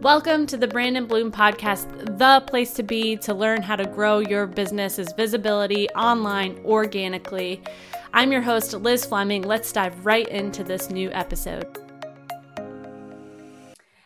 Welcome to the Brandon Bloom Podcast, the place to be to learn how to grow your business's visibility online organically. I'm your host, Liz Fleming. Let's dive right into this new episode.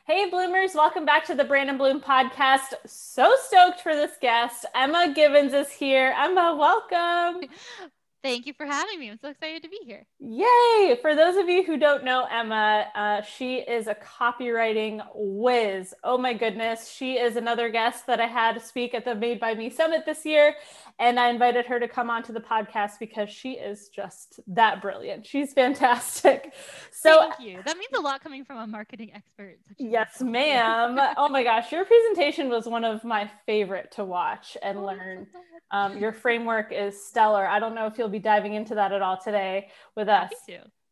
Hey, Bloomers, welcome back to the Brandon Bloom Podcast. So stoked for this guest. Emma Gibbons is here. Emma, welcome. Thank you for having me. I'm so excited to be here. Yay! For those of you who don't know Emma, uh, she is a copywriting whiz. Oh my goodness. She is another guest that I had speak at the Made by Me Summit this year. And I invited her to come onto the podcast because she is just that brilliant. She's fantastic. So, thank you. That means a lot coming from a marketing expert. Yes, ma'am. oh my gosh. Your presentation was one of my favorite to watch and oh, learn. Um, your framework is stellar. I don't know if you'll be diving into that at all today with us.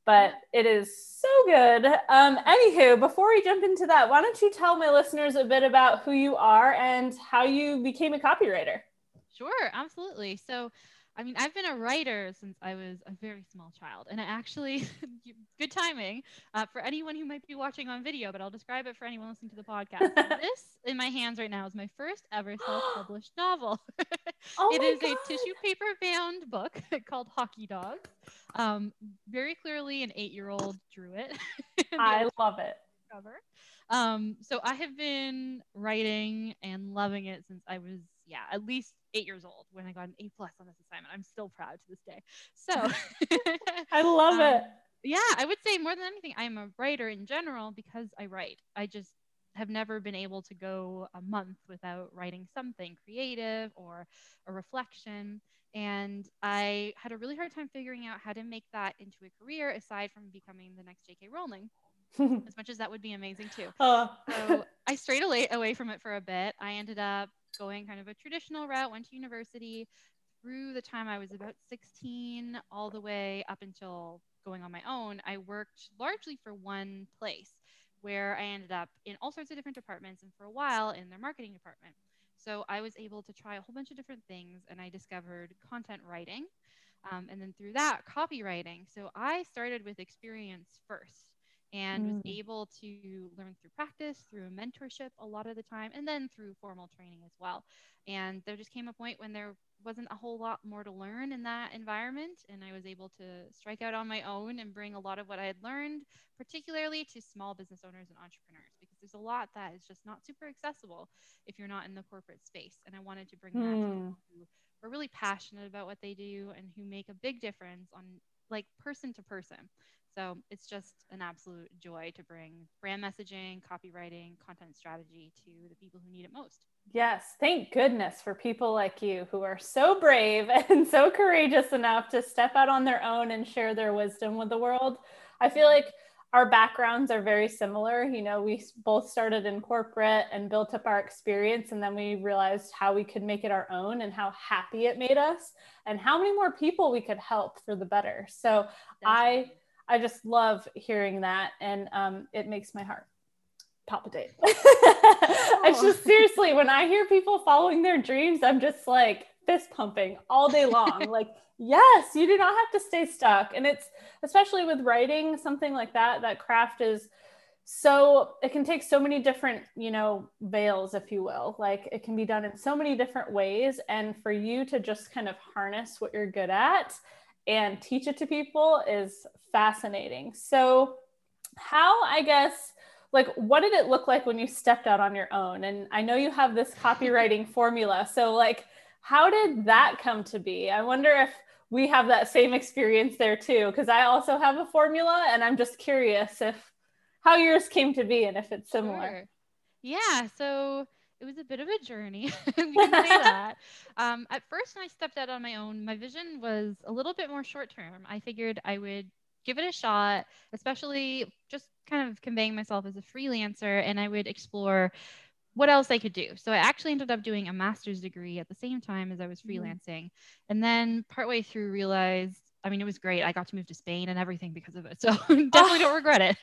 But it is so good. Um, anywho, before we jump into that, why don't you tell my listeners a bit about who you are and how you became a copywriter? Sure, absolutely. So, I mean, I've been a writer since I was a very small child, and I actually, good timing uh, for anyone who might be watching on video, but I'll describe it for anyone listening to the podcast. this in my hands right now is my first ever self-published novel. oh it is God. a tissue paper bound book called Hockey Dogs. Um, very clearly, an eight-year-old drew it. I love it. Cover. Um, so I have been writing and loving it since I was, yeah, at least eight years old when I got an A plus on this assignment. I'm still proud to this day. So I love um, it. Yeah, I would say more than anything, I'm a writer in general because I write. I just have never been able to go a month without writing something creative or a reflection. And I had a really hard time figuring out how to make that into a career aside from becoming the next J.K. Rowling. as much as that would be amazing too. Uh. So I strayed away, away from it for a bit. I ended up going kind of a traditional route, went to university through the time I was about 16, all the way up until going on my own. I worked largely for one place where I ended up in all sorts of different departments and for a while in their marketing department. So I was able to try a whole bunch of different things and I discovered content writing. Um, and then through that, copywriting. So I started with experience first and mm. was able to learn through practice, through mentorship a lot of the time, and then through formal training as well. And there just came a point when there wasn't a whole lot more to learn in that environment, and I was able to strike out on my own and bring a lot of what I had learned, particularly to small business owners and entrepreneurs, because there's a lot that is just not super accessible if you're not in the corporate space. And I wanted to bring mm. that to hmm. people who are really passionate about what they do and who make a big difference on like person to person. So it's just an absolute joy to bring brand messaging, copywriting, content strategy to the people who need it most. Yes, thank goodness for people like you who are so brave and so courageous enough to step out on their own and share their wisdom with the world. I feel like our backgrounds are very similar. You know, we both started in corporate and built up our experience, and then we realized how we could make it our own and how happy it made us, and how many more people we could help for the better. So Definitely. I I just love hearing that, and um, it makes my heart palpitate. it's just seriously when I hear people following their dreams, I'm just like fist pumping all day long. like, yes, you do not have to stay stuck, and it's especially with writing something like that. That craft is so it can take so many different you know veils if you will like it can be done in so many different ways and for you to just kind of harness what you're good at and teach it to people is fascinating. So, how, I guess, like, what did it look like when you stepped out on your own? And I know you have this copywriting formula. So, like, how did that come to be? I wonder if we have that same experience there too, because I also have a formula and I'm just curious if how yours came to be and if it's similar. Sure. Yeah. So, it was a bit of a journey. can say that. Um, at first, when I stepped out on my own, my vision was a little bit more short term. I figured I would give it a shot, especially just kind of conveying myself as a freelancer, and I would explore what else I could do. So I actually ended up doing a master's degree at the same time as I was mm-hmm. freelancing. Mm-hmm. And then partway through realized I mean, it was great. I got to move to Spain and everything because of it. So definitely oh. don't regret it.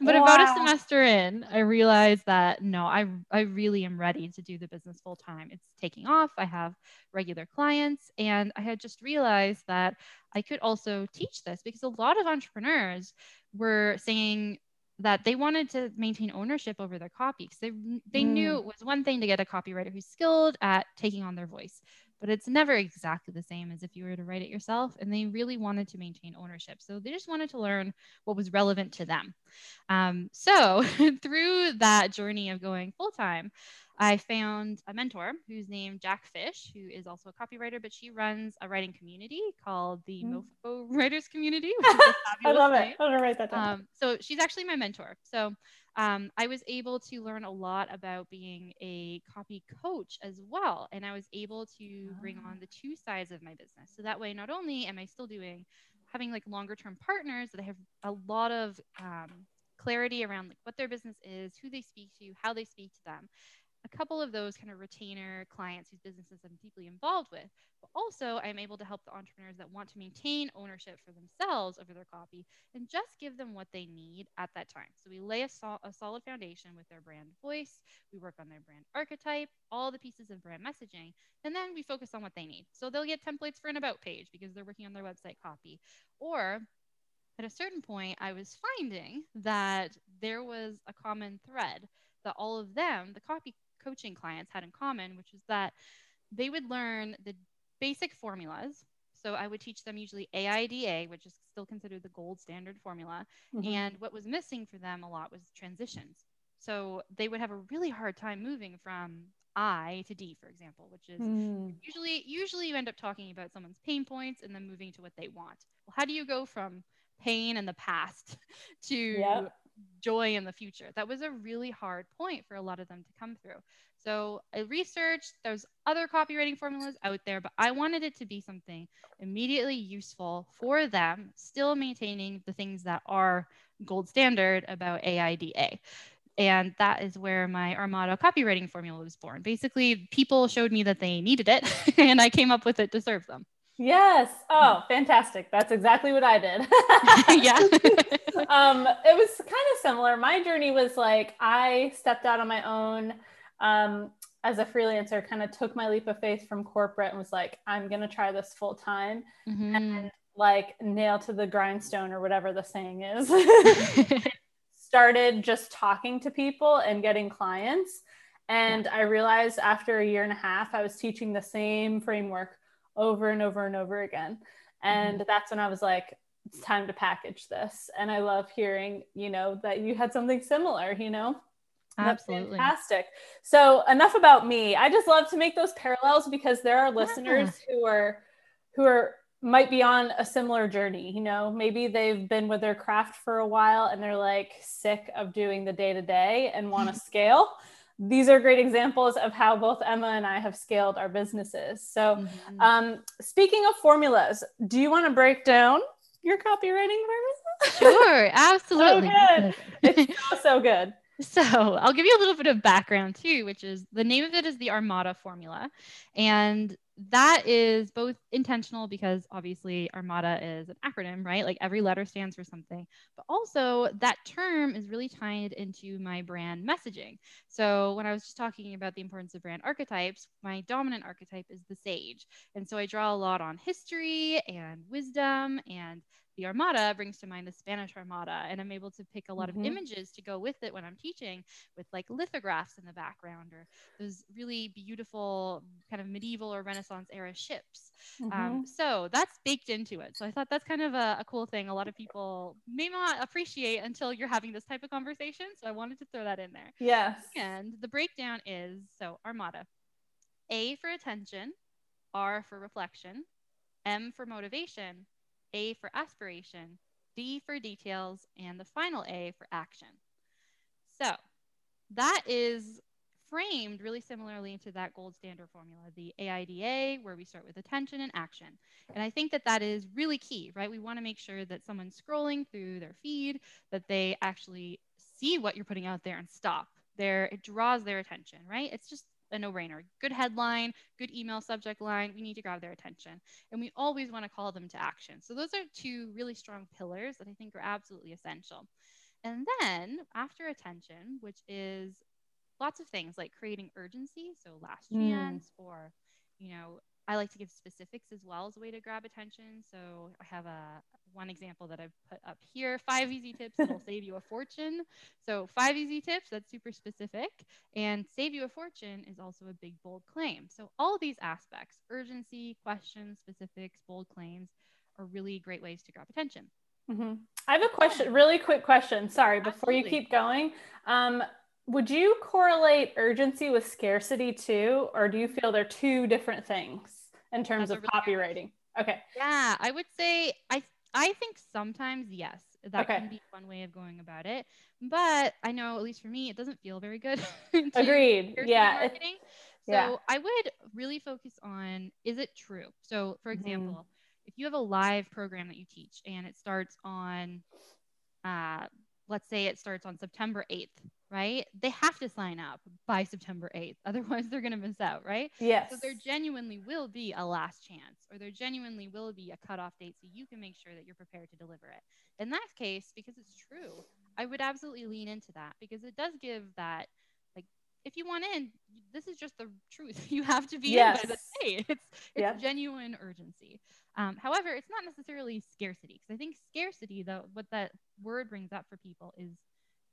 but wow. about a semester in, I realized that no, I, I really am ready to do the business full time. It's taking off. I have regular clients. And I had just realized that I could also teach this because a lot of entrepreneurs were saying, that they wanted to maintain ownership over their copy because they they mm. knew it was one thing to get a copywriter who's skilled at taking on their voice but it's never exactly the same as if you were to write it yourself and they really wanted to maintain ownership. So they just wanted to learn what was relevant to them. Um, so through that journey of going full time I found a mentor who's named Jack Fish, who is also a copywriter, but she runs a writing community called the mm. Mofo Writers Community. I love name. it. I'm gonna write that down. Um, so she's actually my mentor. So um, I was able to learn a lot about being a copy coach as well, and I was able to bring on the two sides of my business. So that way, not only am I still doing having like longer term partners that I have a lot of um, clarity around like what their business is, who they speak to, how they speak to them a couple of those kind of retainer clients whose businesses I'm deeply involved with. But also, I'm able to help the entrepreneurs that want to maintain ownership for themselves over their copy and just give them what they need at that time. So we lay a, sol- a solid foundation with their brand voice, we work on their brand archetype, all the pieces of brand messaging, and then we focus on what they need. So they'll get templates for an about page because they're working on their website copy. Or at a certain point, I was finding that there was a common thread that all of them, the copy coaching clients had in common, which is that they would learn the basic formulas. So I would teach them usually AIDA, which is still considered the gold standard formula. Mm-hmm. And what was missing for them a lot was transitions. So they would have a really hard time moving from I to D, for example, which is mm. usually usually you end up talking about someone's pain points and then moving to what they want. Well, how do you go from pain in the past to yep joy in the future. That was a really hard point for a lot of them to come through. So I researched, there's other copywriting formulas out there, but I wanted it to be something immediately useful for them, still maintaining the things that are gold standard about AIDA. And that is where my Armada copywriting formula was born. Basically, people showed me that they needed it, and I came up with it to serve them. Yes. Oh, fantastic. That's exactly what I did. yeah. um, it was kind of similar. My journey was like I stepped out on my own um, as a freelancer, kind of took my leap of faith from corporate and was like, I'm going to try this full time mm-hmm. and like nail to the grindstone or whatever the saying is. Started just talking to people and getting clients. And I realized after a year and a half, I was teaching the same framework over and over and over again. And mm-hmm. that's when I was like, it's time to package this. And I love hearing, you know, that you had something similar, you know? Absolutely. fantastic. So enough about me. I just love to make those parallels because there are listeners yeah. who are who are might be on a similar journey, you know, maybe they've been with their craft for a while and they're like sick of doing the day to day and want to scale these are great examples of how both Emma and I have scaled our businesses. So, mm-hmm. um, speaking of formulas, do you want to break down your copywriting formula? Sure, absolutely. so good. It's so, so good. So I'll give you a little bit of background too, which is the name of it is the Armada formula. And that is both intentional because obviously Armada is an acronym, right? Like every letter stands for something, but also that term is really tied into my brand messaging. So when I was just talking about the importance of brand archetypes, my dominant archetype is the sage. And so I draw a lot on history and wisdom and the Armada brings to mind the Spanish Armada, and I'm able to pick a lot mm-hmm. of images to go with it when I'm teaching, with like lithographs in the background or those really beautiful kind of medieval or Renaissance era ships. Um, mm-hmm. Um, so that's baked into it. So I thought that's kind of a, a cool thing. A lot of people may not appreciate until you're having this type of conversation. So I wanted to throw that in there. Yes. And the breakdown is so Armada, A for attention, R for reflection, M for motivation, a for aspiration, D for details, and the final A for action. So that is framed really similarly to that gold standard formula, the AIDA, where we start with attention and action. And I think that that is really key, right? We want to make sure that someone's scrolling through their feed, that they actually see what you're putting out there and stop. There, it draws their attention, right? It's just a no brainer. Good headline, good email subject line. We need to grab their attention. And we always want to call them to action. So, those are two really strong pillars that I think are absolutely essential. And then after attention, which is lots of things like creating urgency, so last mm. chance, or, you know, I like to give specifics as well as a way to grab attention. So I have a one example that I've put up here five easy tips that'll save you a fortune. So, five easy tips, that's super specific. And save you a fortune is also a big, bold claim. So, all these aspects urgency, questions, specifics, bold claims are really great ways to grab attention. Mm-hmm. I have a question, really quick question. Sorry, before Absolutely. you keep going. Um, would you correlate urgency with scarcity too, or do you feel they're two different things in terms That's of copywriting? Okay. Yeah, I would say I I think sometimes yes, that okay. can be one way of going about it. But I know at least for me, it doesn't feel very good. Agreed. Yeah. Marketing. So yeah. I would really focus on is it true? So for mm-hmm. example, mm-hmm. if you have a live program that you teach and it starts on uh, let's say it starts on September 8th, right? They have to sign up by September 8th. Otherwise, they're going to miss out, right? Yes. So there genuinely will be a last chance, or there genuinely will be a cutoff date so you can make sure that you're prepared to deliver it. In that case, because it's true, I would absolutely lean into that because it does give that, like, if you want in, this is just the truth. You have to be yes. in by the date. It's, it's yeah. genuine urgency. Um, however, it's not necessarily scarcity because I think scarcity, though, what that word brings up for people is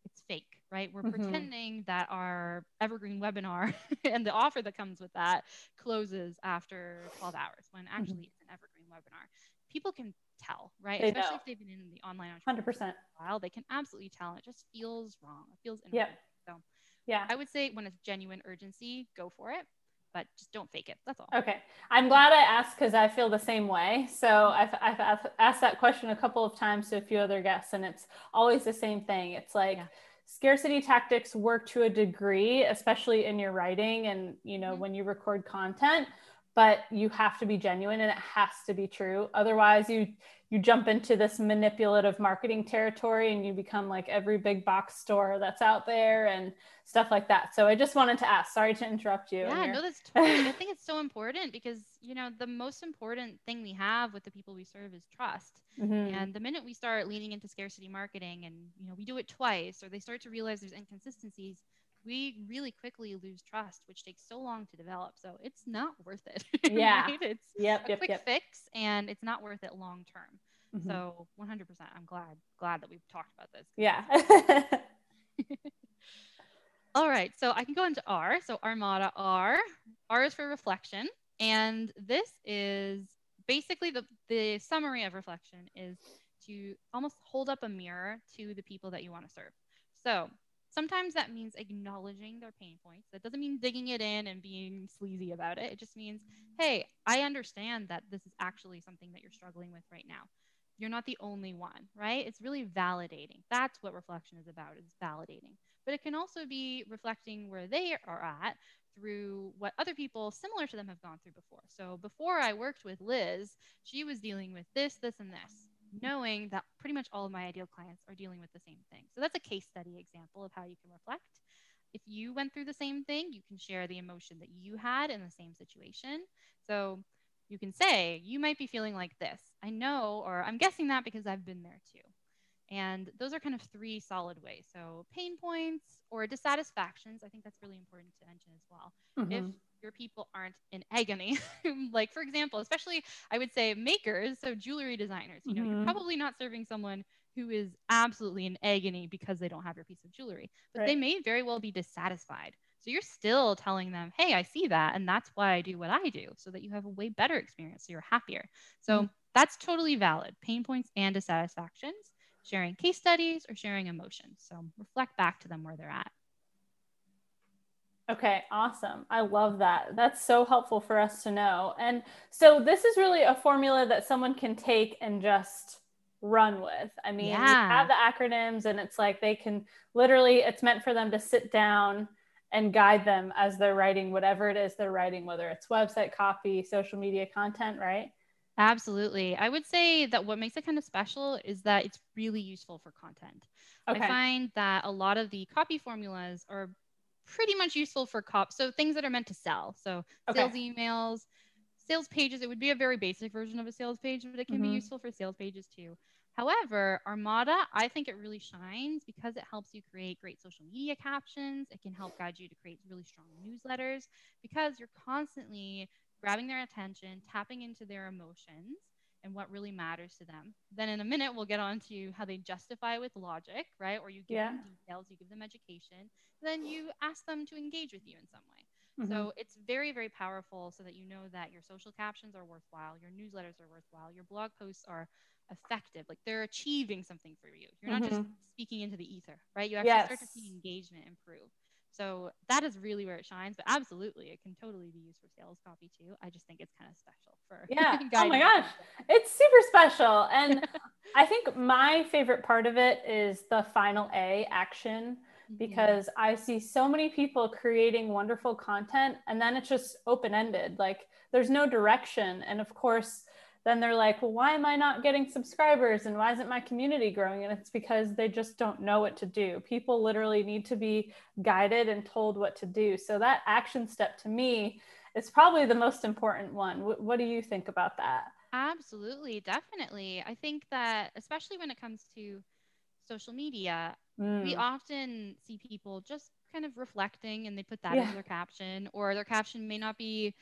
it's fake, right? We're mm-hmm. pretending that our evergreen webinar and the offer that comes with that closes after 12 hours when mm-hmm. actually mm-hmm. it's an evergreen webinar. People can tell, right? They Especially know. if they've been in the online 100% while, they can absolutely tell. It just feels wrong. It feels inappropriate. Yep. So, yeah, I would say when it's genuine urgency, go for it but just don't fake it. That's all. Okay. I'm glad I asked because I feel the same way. So I've, I've asked that question a couple of times to a few other guests, and it's always the same thing. It's like, yeah. scarcity tactics work to a degree especially in your writing and you know mm-hmm. when you record content but you have to be genuine and it has to be true. Otherwise you you jump into this manipulative marketing territory and you become like every big box store that's out there and stuff like that. So i just wanted to ask sorry to interrupt you yeah no that's totally i think it's so important because you know the most important thing we have with the people we serve is trust. Mm-hmm. and the minute we start leaning into scarcity marketing and you know we do it twice or they start to realize there's inconsistencies we really quickly lose trust, which takes so long to develop. So it's not worth it. Yeah. right? It's yep, a yep, quick yep. fix and it's not worth it long term. Mm-hmm. So 100%. I'm glad, glad that we've talked about this. Yeah. All right. So I can go into R. So Armada R. R is for reflection. And this is basically the, the summary of reflection is to almost hold up a mirror to the people that you want to serve. So Sometimes that means acknowledging their pain points. That doesn't mean digging it in and being sleazy about it. It just means, mm-hmm. hey, I understand that this is actually something that you're struggling with right now. You're not the only one, right? It's really validating. That's what reflection is about, is validating. But it can also be reflecting where they are at through what other people similar to them have gone through before. So before I worked with Liz, she was dealing with this, this, and this knowing that pretty much all of my ideal clients are dealing with the same thing. So that's a case study example of how you can reflect. If you went through the same thing, you can share the emotion that you had in the same situation. So you can say, you might be feeling like this. I know, or I'm guessing that because I've been there too. And those are kind of three solid ways. So pain points or dissatisfactions, I think that's really important to mention as well. Mm-hmm. If your people aren't in agony. like, for example, especially I would say makers, so jewelry designers, you know, mm-hmm. you're probably not serving someone who is absolutely in agony because they don't have your piece of jewelry, but right. they may very well be dissatisfied. So you're still telling them, hey, I see that. And that's why I do what I do so that you have a way better experience. So you're happier. So mm-hmm. that's totally valid. Pain points and dissatisfactions, sharing case studies or sharing emotions. So reflect back to them where they're at. Okay, awesome. I love that. That's so helpful for us to know. And so this is really a formula that someone can take and just run with. I mean, yeah. have the acronyms and it's like they can literally it's meant for them to sit down and guide them as they're writing whatever it is they're writing, whether it's website copy, social media content, right? Absolutely. I would say that what makes it kind of special is that it's really useful for content. Okay. I find that a lot of the copy formulas are pretty much useful for cops. So things that are meant to sell. So okay. sales emails, sales pages. It would be a very basic version of a sales page, but it can mm-hmm. be useful for sales pages too. However, Armada, I think it really shines because it helps you create great social media captions. It can help guide you to create really strong newsletters because you're constantly grabbing their attention, tapping into their emotions, and what really matters to them. Then in a minute, we'll get on to how they justify with logic, right? Or you give Yeah. them details, you give them education, then you ask them to engage with you in some way. Mhm. So it's very, very powerful so that you know that your social captions are worthwhile, your newsletters are worthwhile, your blog posts are effective. Like they're achieving something for you. You're not just Mhm. speaking into the ether, right? You actually start to see engagement improve. So that is really where it shines. But absolutely, it can totally be used for sales copy too. I just think it's kind of special for Yeah. Oh my gosh. It's super special. And I think my favorite part of it is the final A action because I see so many people creating wonderful content and then it's just open ended. Like there's no direction. And of course, then they're like, well, why am I not getting subscribers? And why isn't my community growing? And it's because they just don't know what to do. People literally need to be guided and told what to do. So that action step to me is probably the most important one. Wh- what do you think about that? Absolutely, definitely. I think that especially when it comes to social media, we Mm, often see people just kind of reflecting and they put that Yeah. into their caption, or their caption may not be,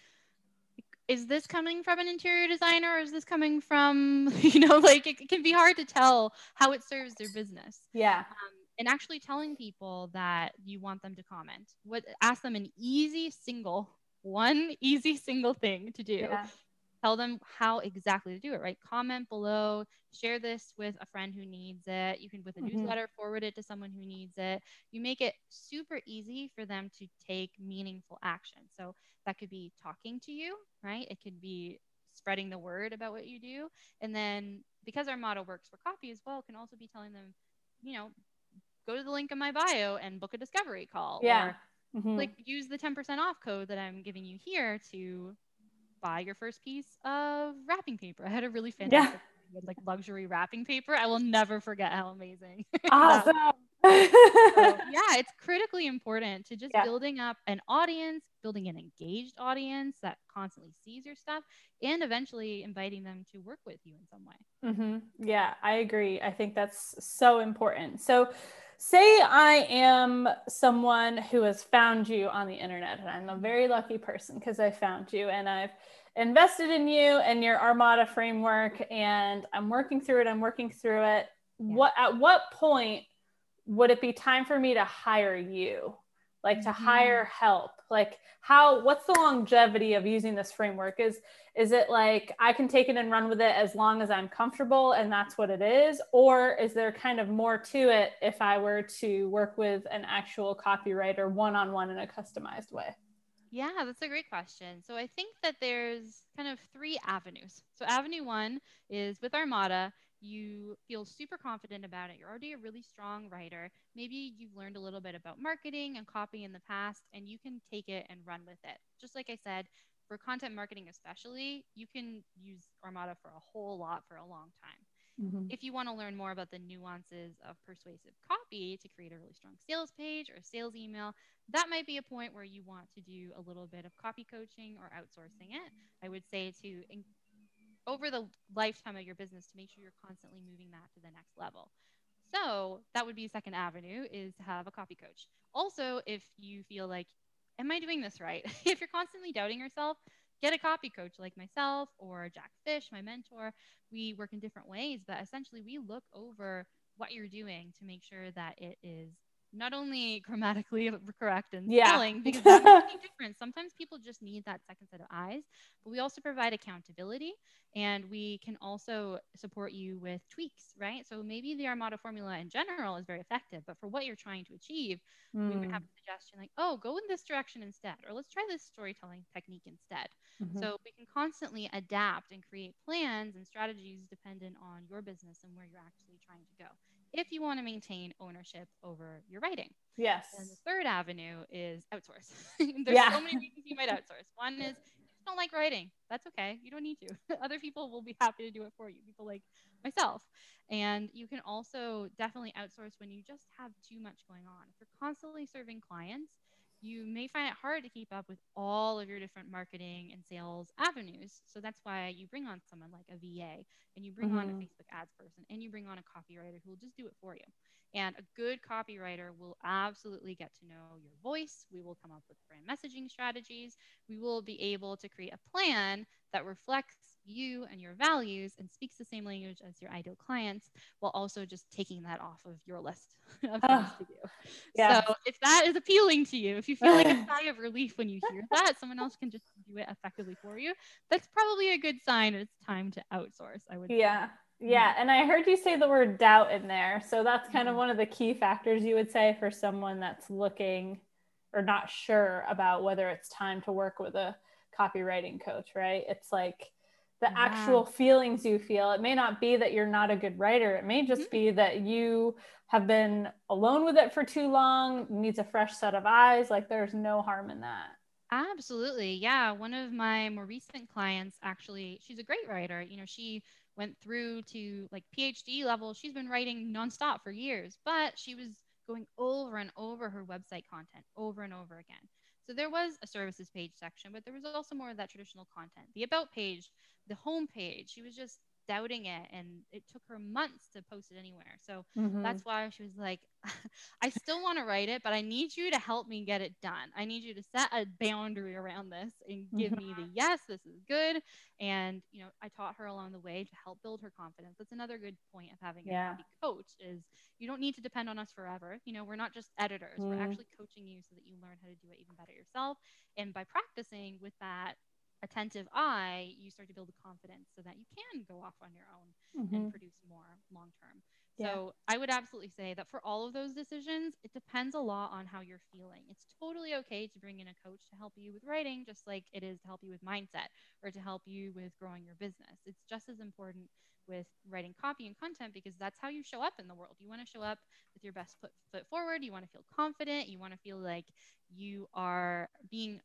is this coming from an interior designer or is this coming from, you know, like it, it can be hard to tell how it serves their business. yeah. Um, and actually telling people that you want them to comment, what ask them an easy single, one easy single thing to do Yeah. Tell them how exactly to do it right comment below share this with a friend who needs it you can with a Mhm. newsletter forward it to someone who needs it you make it super easy for them to take meaningful action so that could be talking to you right it could be spreading the word about what you do and then because Armada works for copy as well can also be telling them you know go to the link in my bio and book a discovery call Yeah. or Mhm. like use the 10% off code that I'm giving you here to buy your first piece of wrapping paper. I had a really Yeah. with like luxury wrapping paper. I will never forget how amazing. awesome. so, yeah, it's critically important to just Yeah. building up an audience, building an engaged audience that constantly sees your stuff, and eventually inviting them to work with you in some way. hmm Yeah, I agree. I think that's so important. So, say I am someone who has found you on the internet, and I'm a very lucky person because I found you and I've invested in you and your Armada framework, and I'm working through it. I'm working through it. What at what point would it be time for me to hire you? Like to Mhm. hire help? Like how? What's the longevity of using this framework? Is is it like I can take it and run with it as long as I'm comfortable and that's what it is? Or is there kind of more to it if I were to work with an actual copywriter one on one in a customized way? Yeah, that's a great question. So I think that there's kind of three avenues. So avenue one is with Armada, you feel super confident about it. You're already a really strong writer. Maybe you've learned a little bit about marketing and copy in the past, and you can take it and run with it. Just like I said, for content marketing, especially, you can use Armada for a whole lot for a long time. Mm-hmm. If you want to learn more about the nuances of persuasive copy to create a really strong sales page or sales email, that might be a point where you want to do a little bit of copy coaching or outsourcing it. I would say to over the lifetime of your business to make sure you're constantly moving that to the next level. So that would be second avenue is to have a copy coach. Also, if you feel like, am I doing this right? if you're constantly doubting yourself, get a copy coach like myself or Jack Fish, my mentor. We work in different ways, but essentially we look over what you're doing to make sure that it is not only grammatically correct and Yeah. spelling, because that makes a difference. Sometimes people just need that second set of eyes, but we also provide accountability and we can also support you with tweaks, right? So maybe the Armada formula in general is very effective, but for what you're trying to achieve, we would Mm, have a suggestion like, oh, go in this direction instead, or let's try this storytelling technique instead. mhm. So we can constantly adapt and create plans and strategies dependent on your business and where you're actually trying to go. If you want to maintain ownership over your writing. yes. And the third avenue is outsource. There's Yeah. so many reasons you might outsource. One is you don't like writing. That's okay. You don't need to. Other people will be happy to do it for you. People like myself. And you can also definitely outsource when you just have too much going on. If you're constantly serving clients, you may find it hard to keep up with all of your different marketing and sales avenues. So that's why you bring on someone like a VA and you bring on a Mhm. Facebook ads person and you bring on a copywriter who will just do it for you. And a good copywriter will absolutely get to know your voice. We will come up with brand messaging strategies. We will be able to create a plan that reflects you and your values and speaks the same language as your ideal clients while also just taking that off of your list of things to do. Yeah. So if that is appealing to you, if you feel like a sigh of relief when you hear that, someone else can just do it effectively for you, that's probably a good sign it's time to outsource. I would Yeah. Say. Yeah, and I heard you say the word doubt in there. So that's kind of mm-hmm. one of the key factors you would say for someone that's looking or not sure about whether it's time to work with a copywriting coach, right? It's like the yeah. actual feelings you feel. It may not be that you're not a good writer. It may just mm-hmm. be that you have been alone with it for too long, needs a fresh set of eyes. Like there's no harm in that. Absolutely. Yeah. One of my more recent clients actually, she's a great writer. You know, she went through to like PhD level. She's been writing nonstop for years, but she was going over and over her website content over and over again. So there was a services page section, but there was also more of that traditional content. The about page, the home page, she was just doubting it and it took her months to post it anywhere so mm-hmm. that's why she was like i still want to write it but i need you to help me get it done i need you to set a boundary around this and give mm-hmm. me the yes this is good and you know i taught her along the way to help build her confidence that's another good point of having yeah. a coach is you don't need to depend on us forever you know we're not just editors mm-hmm. we're actually coaching you so that you learn how to do it even better yourself and by practicing with that attentive eye, you start to build the confidence so that you can go off on your own mm-hmm. and produce more long term. Yeah. So I would absolutely say that for all of those decisions, it depends a lot on how you're feeling. It's totally okay to bring in a coach to help you with writing, just like it is to help you with mindset or to help you with growing your business. It's just as important with writing copy and content because that's how you show up in the world. You want to show up with your best foot, foot forward. You want to feel confident. You want to feel like you are being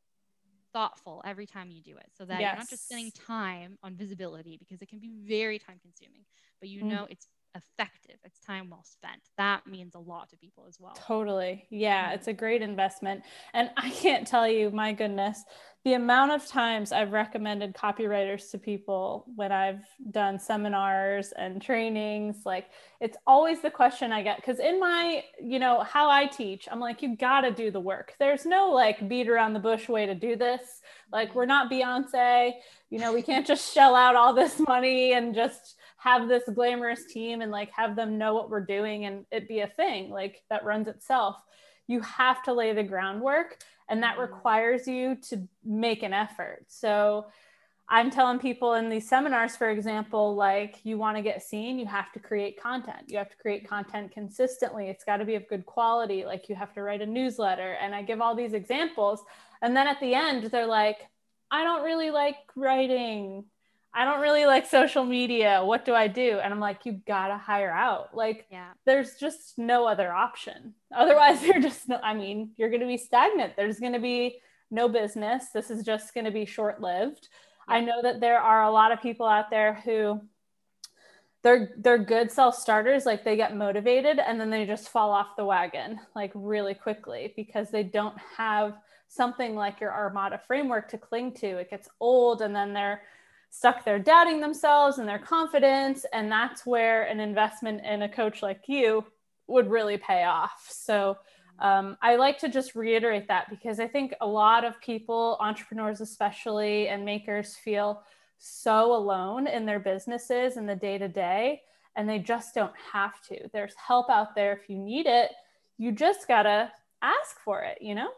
thoughtful every time you do it so that yes. you're not just spending time on visibility because it can be very time consuming but you mm. know it's effective. It's time well spent. That means a lot to people as well. Totally. Yeah, mm-hmm. it's a great investment. And I can't tell you, my goodness, the amount of times I've recommended copywriters to people when I've done seminars and trainings, like it's always the question I get. Cause in my, you know, how I teach, I'm like, you got to do the work. There's no like beat around the bush way to do this. Like, mm-hmm. we're not Beyonce, you know, we can't just shell out all this money and just, have this glamorous team and like have them know what we're doing and it be a thing like that runs itself. You have to lay the groundwork and that mm-hmm. requires you to make an effort. So I'm telling people in these seminars, for example, like you want to get seen, you have to create content. You have to create content consistently. It's got to be of good quality. Like you have to write a newsletter. And I give all these examples. And then at the end, they're like, I don't really like writing. I don't really like social media. What do I do? And I'm like, you gotta hire out. Like, yeah. there's just no other option. Otherwise, you're just, no, I mean, you're gonna be stagnant. There's gonna be no business. This is just gonna be short lived. Yeah. I know that there are a lot of people out there who they're they're good self starters like they get motivated and then they just fall off the wagon like really quickly because they don't have something like your armada framework to cling to it gets old and then they're stuck there doubting themselves and their confidence. And that's where an investment in a coach like you would really pay off. So um, I like to just reiterate that because I think a lot of people, entrepreneurs especially, and makers feel so alone in their businesses in the day to day, and they just don't have to. There's help out there if you need it. You just got to ask for it, you know?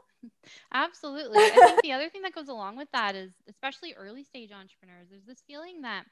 Absolutely. I think the other thing that goes along with that is, especially early stage entrepreneurs, there's this feeling that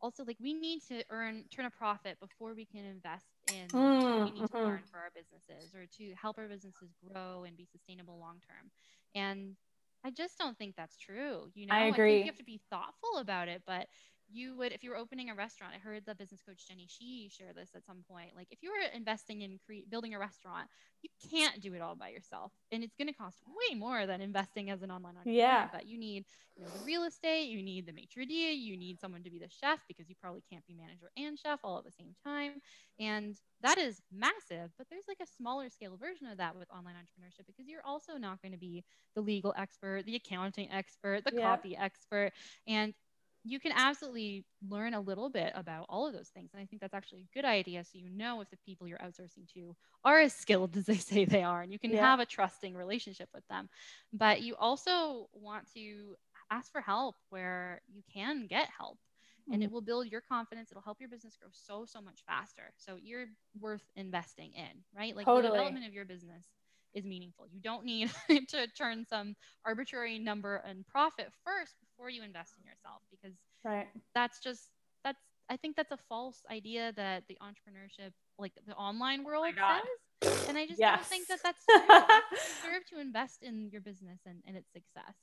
also like we need to earn turn a profit before we can invest in mm, we need mm-hmm. to learn for our businesses or to help our businesses grow and be sustainable long term. And I just don't think that's true. You know, I agree. I think you have to be thoughtful about it, but you would if you were opening a restaurant i heard the business coach Jenny Shih share this at some point like if you were investing in cre- building a restaurant you can't do it all by yourself. And it's going to cost way more than investing as an online entrepreneur yeah. but you need you know the real estate you need the maitre d you need someone to be the chef because you probably can't be manager and chef all at the same time. And that is massive but there's like a smaller scale version of that with online entrepreneurship because you're also not going to be the legal expert the accounting expert the yeah. copy expert. And you can absolutely learn a little bit about all of those things. And I think that's actually a good idea. So you know if the people you're outsourcing to are as skilled as they say they are, and you can yeah. have a trusting relationship with them. But you also want to ask for help where you can get help. and mm-hmm. it will build your confidence. It'll help your business grow so, so much faster. So you're worth investing in, right? Like Totally. the development of your business is meaningful. You don't need to turn some arbitrary number and profit first before you invest in yourself because Right. that's just that's I think that's a false idea that the entrepreneurship like the online world Oh says. And I just Yes. don't think that that's true. you deserve to invest in your business and, and its success.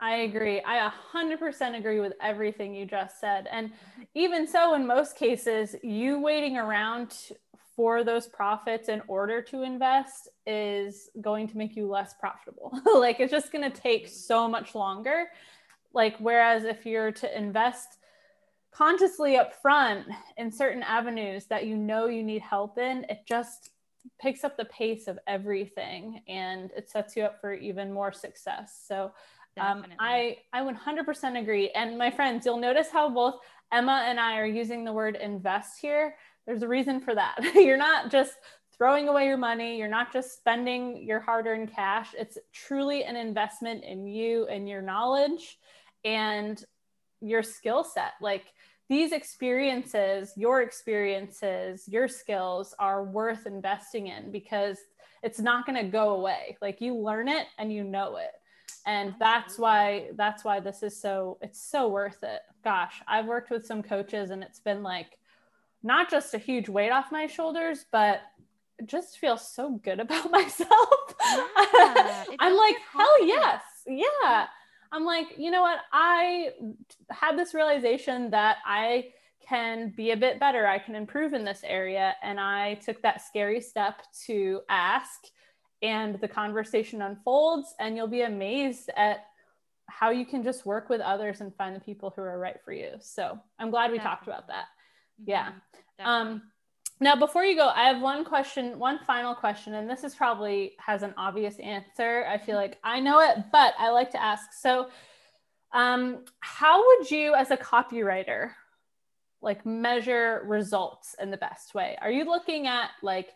I agree. I 100% agree with everything you just said. And mm-hmm. even so, in most cases, you waiting around for those profits in order to invest is going to make you less profitable. like it's just going to take so much longer. Like, whereas if you're to invest consciously up front in certain avenues that you know you need help in, it just picks up the pace of everything and it sets you up for even more success. So, um, I I 100% agree. And my friends, you'll notice how both Emma and I are using the word invest here. There's a reason for that. you're not just throwing away your money. You're not just spending your hard-earned cash. It's truly an investment in you and your knowledge and your skill set. Like these experiences, your experiences, your skills are worth investing in because it's not going to go away. Like you learn it and you know it. And that's why that's why this is so it's so worth it. Gosh i've worked with some coaches and it's been like not just a huge weight off my shoulders but just feel so good about myself. Yeah, i'm like hell yes. Yeah i'm like you know what? I had this realization that i can be a bit better. I can improve in this area. And i took that scary step to ask and the conversation unfolds and you'll be amazed at how you can just work with others and find the people who are right for you. So i'm glad we talked about that. Yeah. Mhm, um now before you go i have one question one final question and this is probably has an obvious answer i feel like i know it but i like to ask. So um how would you as a copywriter like measure results in the best way? Are you looking at like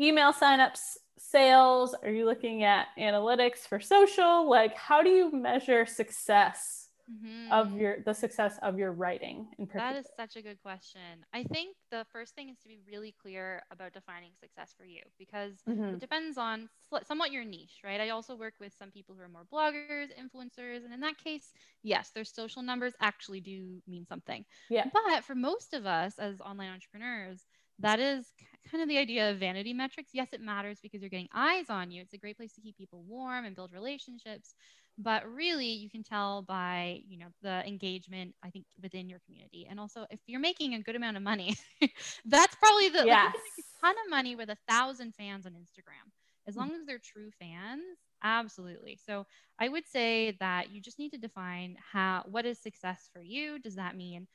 email signups sales? Are you looking at analytics for social? Like how do you measure success Mhm. of your the success of your writing in particular That is such a good question. I think the first thing is to be really clear about defining success for you because Mhm. it depends on somewhat your niche, right? I also work with some people who are more bloggers, influencers, and in that case, yes, their social numbers actually do mean something. Yeah. But for most of us as online entrepreneurs, that is kind of the idea of vanity metrics. Yes, it matters because you're getting eyes on you. It's a great place to keep people warm and build relationships but really you can tell by you know the engagement i think within your community. And also if you're making a good amount of money that's probably the like, you yes can make a ton of money with a thousand fans on instagram. As mm. long as they're true fans absolutely. So i would say that you just need to define how what is success for you? Does that mean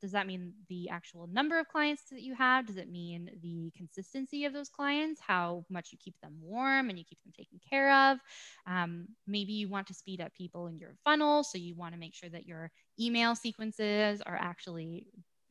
does that mean the actual number of clients that you have? Does it mean the consistency of those clients? How much you keep them warm and you keep them taken care of? Um, maybe you want to speed up people in your funnel so you want to make sure that your email sequences are actually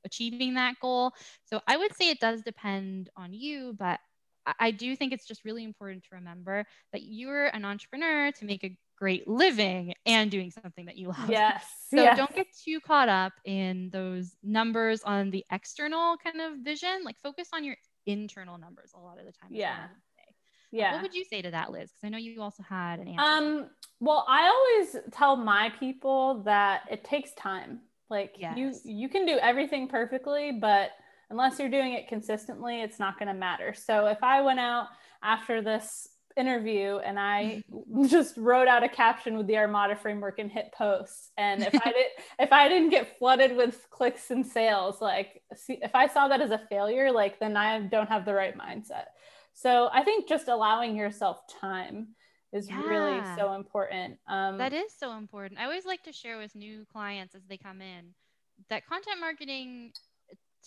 achieving that goal. So i would say it does depend on you but I- I do think it's just really important to remember that you're an entrepreneur to make a great living and doing something that you love. yes So yes. don't get too caught up in those numbers on the external kind of vision. Like focus on your internal numbers a lot of the time. Yeah. I would say. yeah What would you say to that, Liz? Because I know you also had an answer. Um, well, I always tell my people that it takes time. Like you you can do everything perfectly, but unless you're doing it consistently, it's not going to matter. So if I went out after this interview and I just wrote out a caption with the Armada framework and hit post, and if I did if I didn't get flooded with clicks and sales, like see, if I saw that as a failure, like then I don't have the right mindset. So I think just allowing yourself time is really so important. Um, That is so important. I always like to share with new clients as they come in that content marketing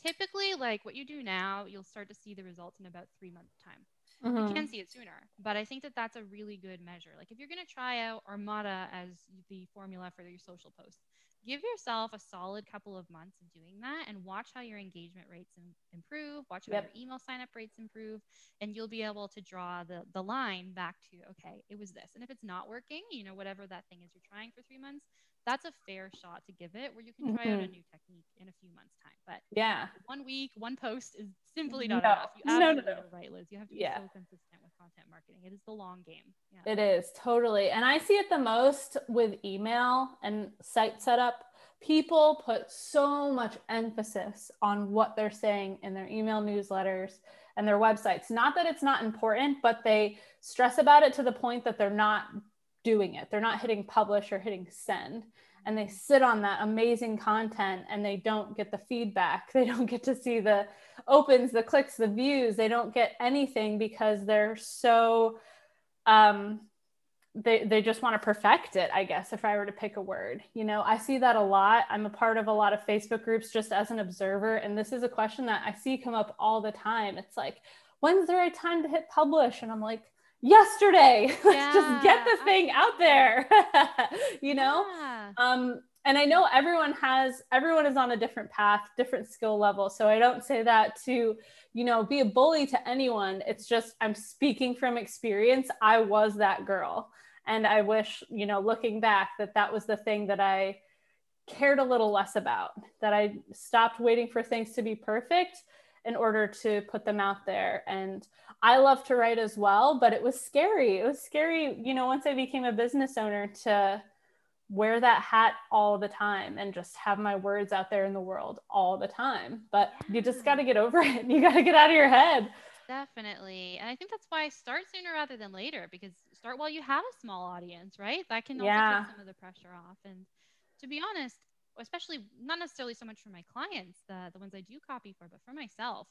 typically like what you do now, you'll start to see the results in about 3 months time. Mhm. You can see it sooner, but I think that that's a really good measure. Like if you're going to try out Armada as the formula for your social posts, give yourself a solid couple of months of doing that and watch how your engagement rates improve watch how Yep. your email sign up rates improve and you'll be able to draw the the line back to okay it was this and if it's not working you know whatever that thing is you're trying for three months that's a fair shot to give it where you can try out a Mhm. new technique in a few months time but Yeah. one week one post is simply not No. enough you No, no, no. right liz you have to be Yeah. so consistent with content marketing it is the long game yeah It is totally. And I see it the most with email and site setup. People put so much emphasis on what they're saying in their email newsletters and their websites. Not that it's not important, but they stress about it to the point that they're not doing it. They're not hitting publish or hitting send. And they sit on that amazing content and they don't get the feedback. They don't get to see the opens, the clicks, the views. They don't get anything because they're so um they they just want to perfect it i guess if i were to pick a word you know? I see that a lot. I'm a part of a lot of facebook groups just as an observer and this is a question that i see come up all the time. It's like when's the right time to hit publish? And i'm like yesterday. Let's just get the thing out there you know? Yeah. um and i know everyone has everyone is on a different path different skill level so i don't say that to you know be a bully to anyone. It's just i'm speaking from experience. I was that girl. And i wish you know looking back that that was the thing that i cared a little less about that i stopped waiting for things to be perfect in order to put them out there. And i love to write as well but it was scary. It was scary you know once i became a business owner to wear that hat all the time and just have my words out there in the world all the time. But you just got to get over it. You got to get out of your head. Definitely. And I think that's why I start sooner rather than later because start while you have a small audience, right? That can also Yeah. take some of the pressure off. And to be honest, especially not necessarily so much for my clients, the, the ones I do copy for, but for myself,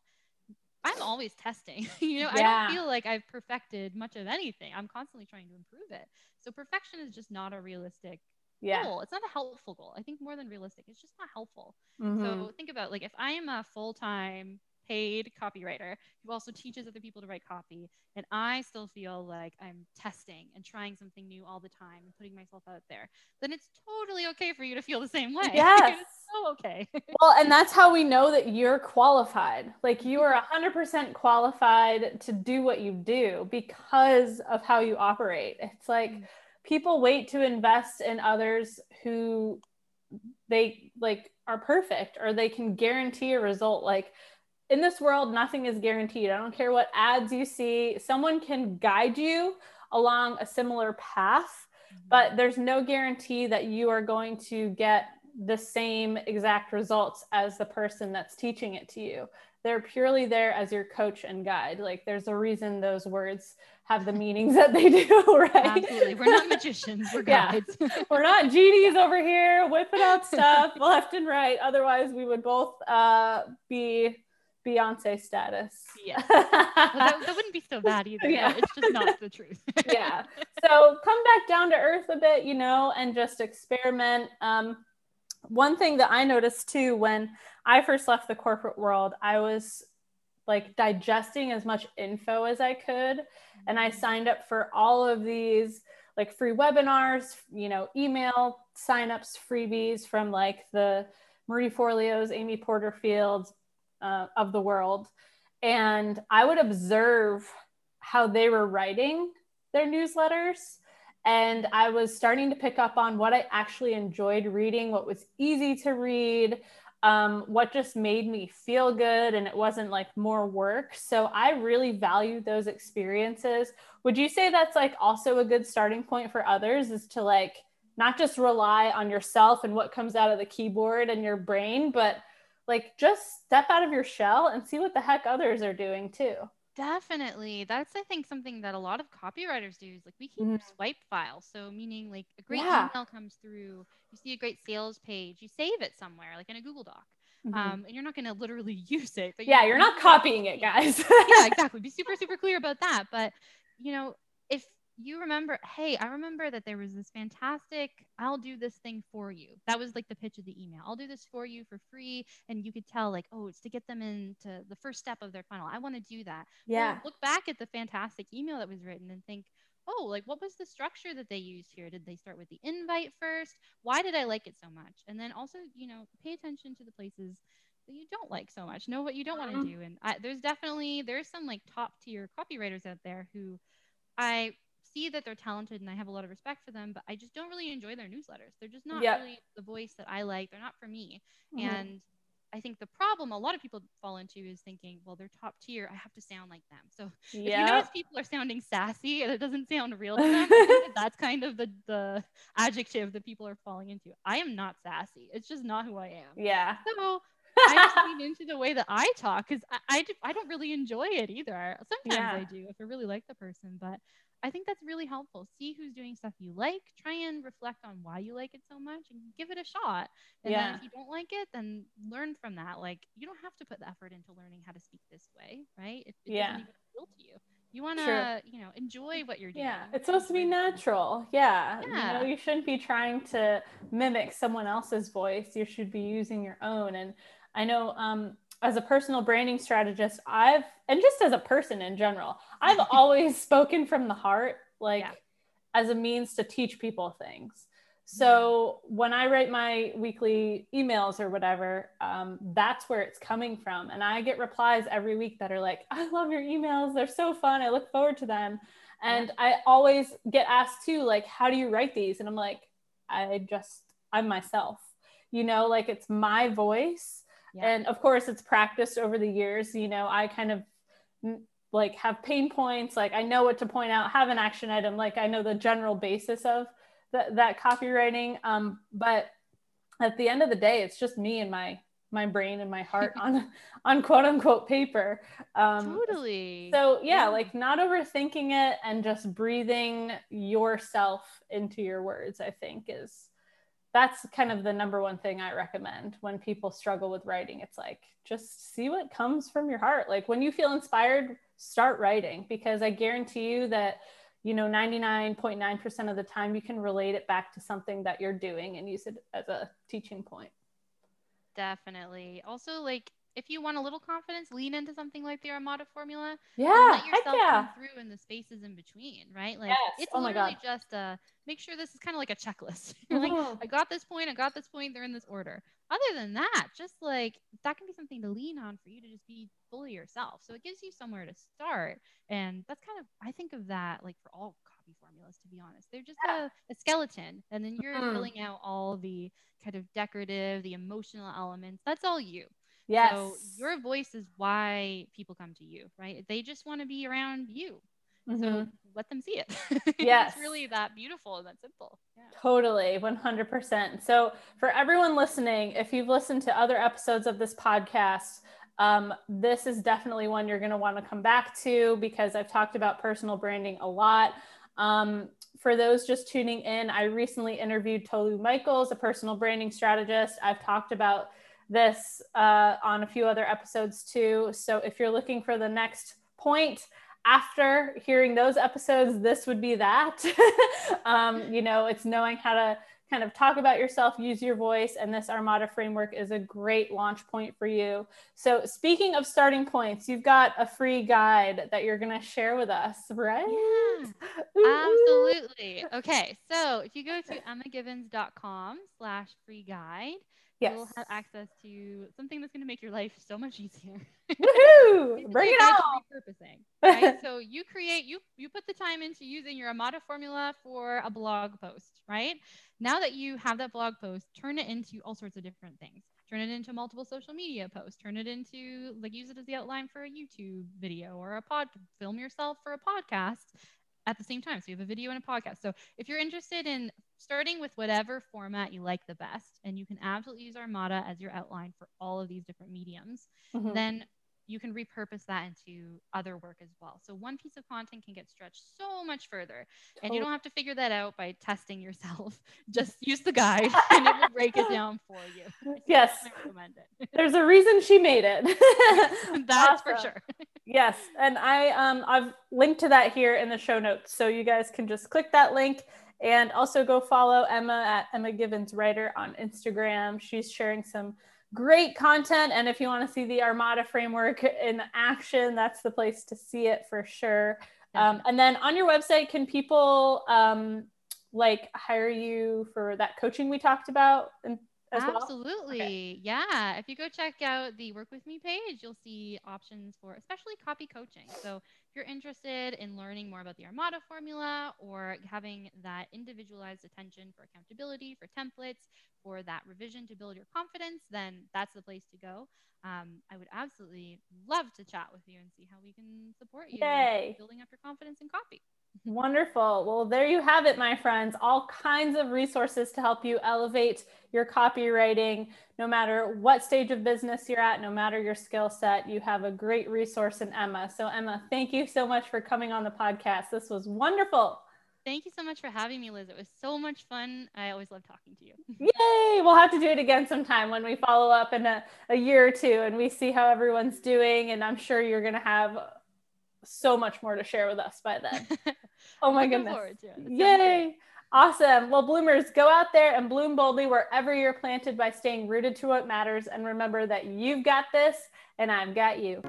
I'm always testing. you know, I don't feel like I've perfected much of anything. I'm constantly trying to improve it. So perfection is just not a realistic Yeah. goal. It's not a helpful goal. I think more than realistic, it's just not helpful. Mhm. So think about like if I am a full time paid copywriter who also teaches other people to write copy, and I still feel like I'm testing and trying something new all the time and putting myself out there, then it's totally okay for you to feel the same way. Yes. it's so okay. well, and that's how we know that you're qualified. Like you are 100% qualified to do what you do because of how you operate. It's like Mm. People wait to invest in others who they like are perfect or they can guarantee a result. Like in this world nothing is guaranteed. I don't care what ads you see. Someone can guide you along a similar path mm-hmm. but there's no guarantee that you are going to get the same exact results as the person that's teaching it to you they're purely there as your coach and guide like there's a reason those words have the meanings that they do right Absolutely. We're not magicians, we're guides. Yeah. we're not genies over here whipping out stuff left and right. Otherwise, we would both uh, be Beyonce status. yeah. Well, that, that wouldn't be so bad either. Yeah. It's just not the truth. yeah. So come back down to earth a bit, you know, and just experiment. Um, one thing that I noticed too when I first left the corporate world, I was like digesting as much info as I could. And I signed up for all of these like free webinars, you know, email signups, freebies from like the Marie Forleo's, Amy Porterfield uh, of the world. And I would observe how they were writing their newsletters. And I was starting to pick up on what I actually enjoyed reading, what was easy to read, um, what just made me feel good, and it wasn't like more work. So I really value those experiences. Would you say that's like also a good starting point for others is to like not just rely on yourself and what comes out of the keyboard and your brain, but like just step out of your shell and see what the heck others are doing too. Definitely. That's, I think, something that a lot of copywriters do is like we keep Mhm. swipe files. So, meaning like a great Yeah. email comes through, you see a great sales page, you save it somewhere, like in a Google Doc. Mhm. Um, and you're not going to literally use it. But yeah, you- you're not copying it, guys. yeah, exactly. Be super, super clear about that. But, you know, if you remember, hey, I remember that there was this fantastic, I'll do this thing for you. That was like the pitch of the email. I'll do this for you for free. And you could tell, like, oh, it's to get them into the first step of their funnel. I want to do that. Yeah. Well, look back at the fantastic email that was written and think, oh, like what was the structure that they used here? Did they start with the invite first? Why did I like it so much? And then also, you know, pay attention to the places that you don't like so much. Know what you don't want to Mhm. do. And I, there's definitely there's some like top tier copywriters out there who I see that they're talented and I have a lot of respect for them, but I just don't really enjoy their newsletters. They're just not Yep. really the voice that I like. They're not for me. Mhm. And I think the problem a lot of people fall into is thinking, well, they're top tier. I have to sound like them. So if you notice people are sounding sassy and it doesn't sound real to them, that that's kind of the, the adjective that people are falling into. I am not sassy. It's just not who I am. Yeah. So I just lean into the way that I talk because I I don't really enjoy it either. Sometimes Yeah. I do if I really like the person, but I think that's really helpful. See who's doing stuff you like, try and reflect on why you like it so much and give it a shot. And Yeah. then if you don't like it, then learn from that. Like you don't have to put the effort into learning how to speak this way, right? It, it Yeah. doesn't even appeal to you. You want to, you know, enjoy what you're doing. Yeah, it's supposed to be natural. Yeah. You, Yeah. know, you shouldn't be trying to mimic someone else's voice. You should be using your own. And I know um, as a personal branding strategist, I've, and just as a person in general, I've always spoken from the heart, like Yeah. as a means to teach people things. So when I write my weekly emails or whatever, um, that's where it's coming from. And I get replies every week that are like, I love your emails. They're so fun. I look forward to them. And I always get asked too, like, how do you write these? And I'm like, I just, I'm myself, you know, like it's my voice. Yeah. And of course, it's practiced over the years. You know, I kind of mm, like have pain points, like I know what to point out, have an action item, like I know the general basis of that that copywriting. Um, but at the end of the day, it's just me and my my brain and my heart on on quote unquote paper. Um, totally. so yeah, Yeah. like not overthinking it and just breathing yourself into your words, I think is that's kind of the number one thing I recommend when people struggle with writing. It's like just see what comes from your heart. Like when you feel inspired, start writing because I guarantee you that you know 99.9% of the time you can relate it back to something that you're doing and use it as a teaching point. Definitely. Also, like if you want a little confidence, lean into something like the Armada formula. and Yeah, let yourself yeah. come through in the spaces in between, right? Like Yes. it's Oh literally just uh make sure this is kind of like a checklist. You're like, Mhm. I got this point, I got this point, they're in this order. Other than that, just like that can be something to lean on for you to just be fully yourself. So it gives you somewhere to start. And that's kind of I think of that like for all copy formulas, to be honest. They're just Yeah. a, a skeleton. And then you're Mhm. filling out all the kind of decorative, the emotional elements. That's all you. Yes. So your voice is why people come to you, right? They just want to be around you. So Mhm. let them see it. Yes. it's really that beautiful and that simple. Yeah. Totally, 100%. So, for everyone listening, if you've listened to other episodes of this podcast, um, this is definitely one you're going to want to come back to because I've talked about personal branding a lot. Um, for those just tuning in, I recently interviewed Tolu Michaels, a personal branding strategist. I've talked about this uh, on a few other episodes too. So, if you're looking for the next point, after hearing those episodes, this would be that. um, you know, it's knowing how to kind of talk about yourself, use your voice, and this Armada framework is a great launch point for you. So, speaking of starting points, you've got a free guide that you're going to share with us, right? Yeah, absolutely. Okay, so if you go to emmagivens.com slash free guide, Yes. you'll have access to something that's going to make your life so much easier. Woohoo! Bring it on. Repurposing. Right? so you create, you you put the time into using your Armada formula for a blog post, right? Now that you have that blog post, turn it into all sorts of different things. Turn it into multiple social media posts. Turn it into like use it as the outline for a YouTube video or a pod. Film yourself for a podcast at the same time. So you have a video and a podcast. So if you're interested in starting with whatever format you like the best, and you can absolutely use Armada as your outline for all of these different mediums, Mhm. then you can repurpose that into other work as well. So one piece of content can get stretched so much further. And you don't have to figure that out by testing yourself. Just use the guide and it will break it down for you. Yes. There's a reason she made it. That's awesome. for sure. yes. And I um I've linked to that here in the show notes. So you guys can just click that link and also go follow Emma at Emma Givens Writer on Instagram. She's sharing some great content. And if you want to see the Armada framework in action, that's the place to see it for sure. Um, and then on your website, can people um, like hire you for that coaching we talked about? And Absolutely. Well? Okay. Yeah. If you go check out the Work With Me page, you'll see options for especially copy coaching. So if you're interested in learning more about the Armada formula or having that individualized attention for accountability, for templates, for that revision to build your confidence, then that's the place to go. Um, I would absolutely love to chat with you and see how we can support you building up your confidence in copy. Wonderful. Well, there you have it, my friends. All kinds of resources to help you elevate your copywriting, no matter what stage of business you're at, no matter your skill set. You have a great resource in Emma. So, Emma, thank you so much for coming on the podcast. This was wonderful. Thank you so much for having me, Liz. It was so much fun. I always love talking to you. Yay! We'll have to do it again sometime when we follow up in a, a year or two and we see how everyone's doing. And I'm sure you're going to have so much more to share with us by then. Oh my goodness. Yay. Awesome. Well, bloomers, go out there and bloom boldly wherever you're planted by staying rooted to what matters. And remember that you've got this and I've got you.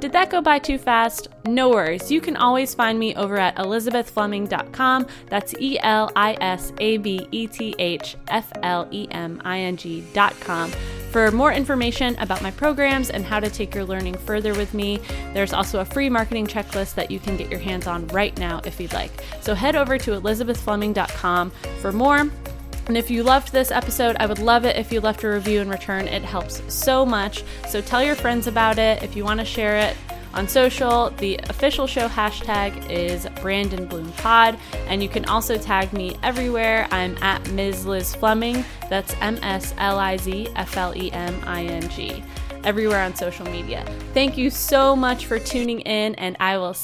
Did that go by too fast? No worries. You can always find me over at elisabethfleming.com. That's E L I S A B E T H F L E M I N G.com. For more information about my programs and how to take your learning further with me, there's also a free marketing checklist that you can get your hands on right now if you'd like. So head over to elisabethfleming.com for more. And if you loved this episode, I would love it if you left a review in return. It helps so much. So tell your friends about it. If you want to share it, on social, the official show hashtag is Brandon Bloom Pod, and you can also tag me everywhere. I'm at Ms. Liz Fleming. That's M S L I Z F L E M I N G. Everywhere on social media. Thank you so much for tuning in, and I will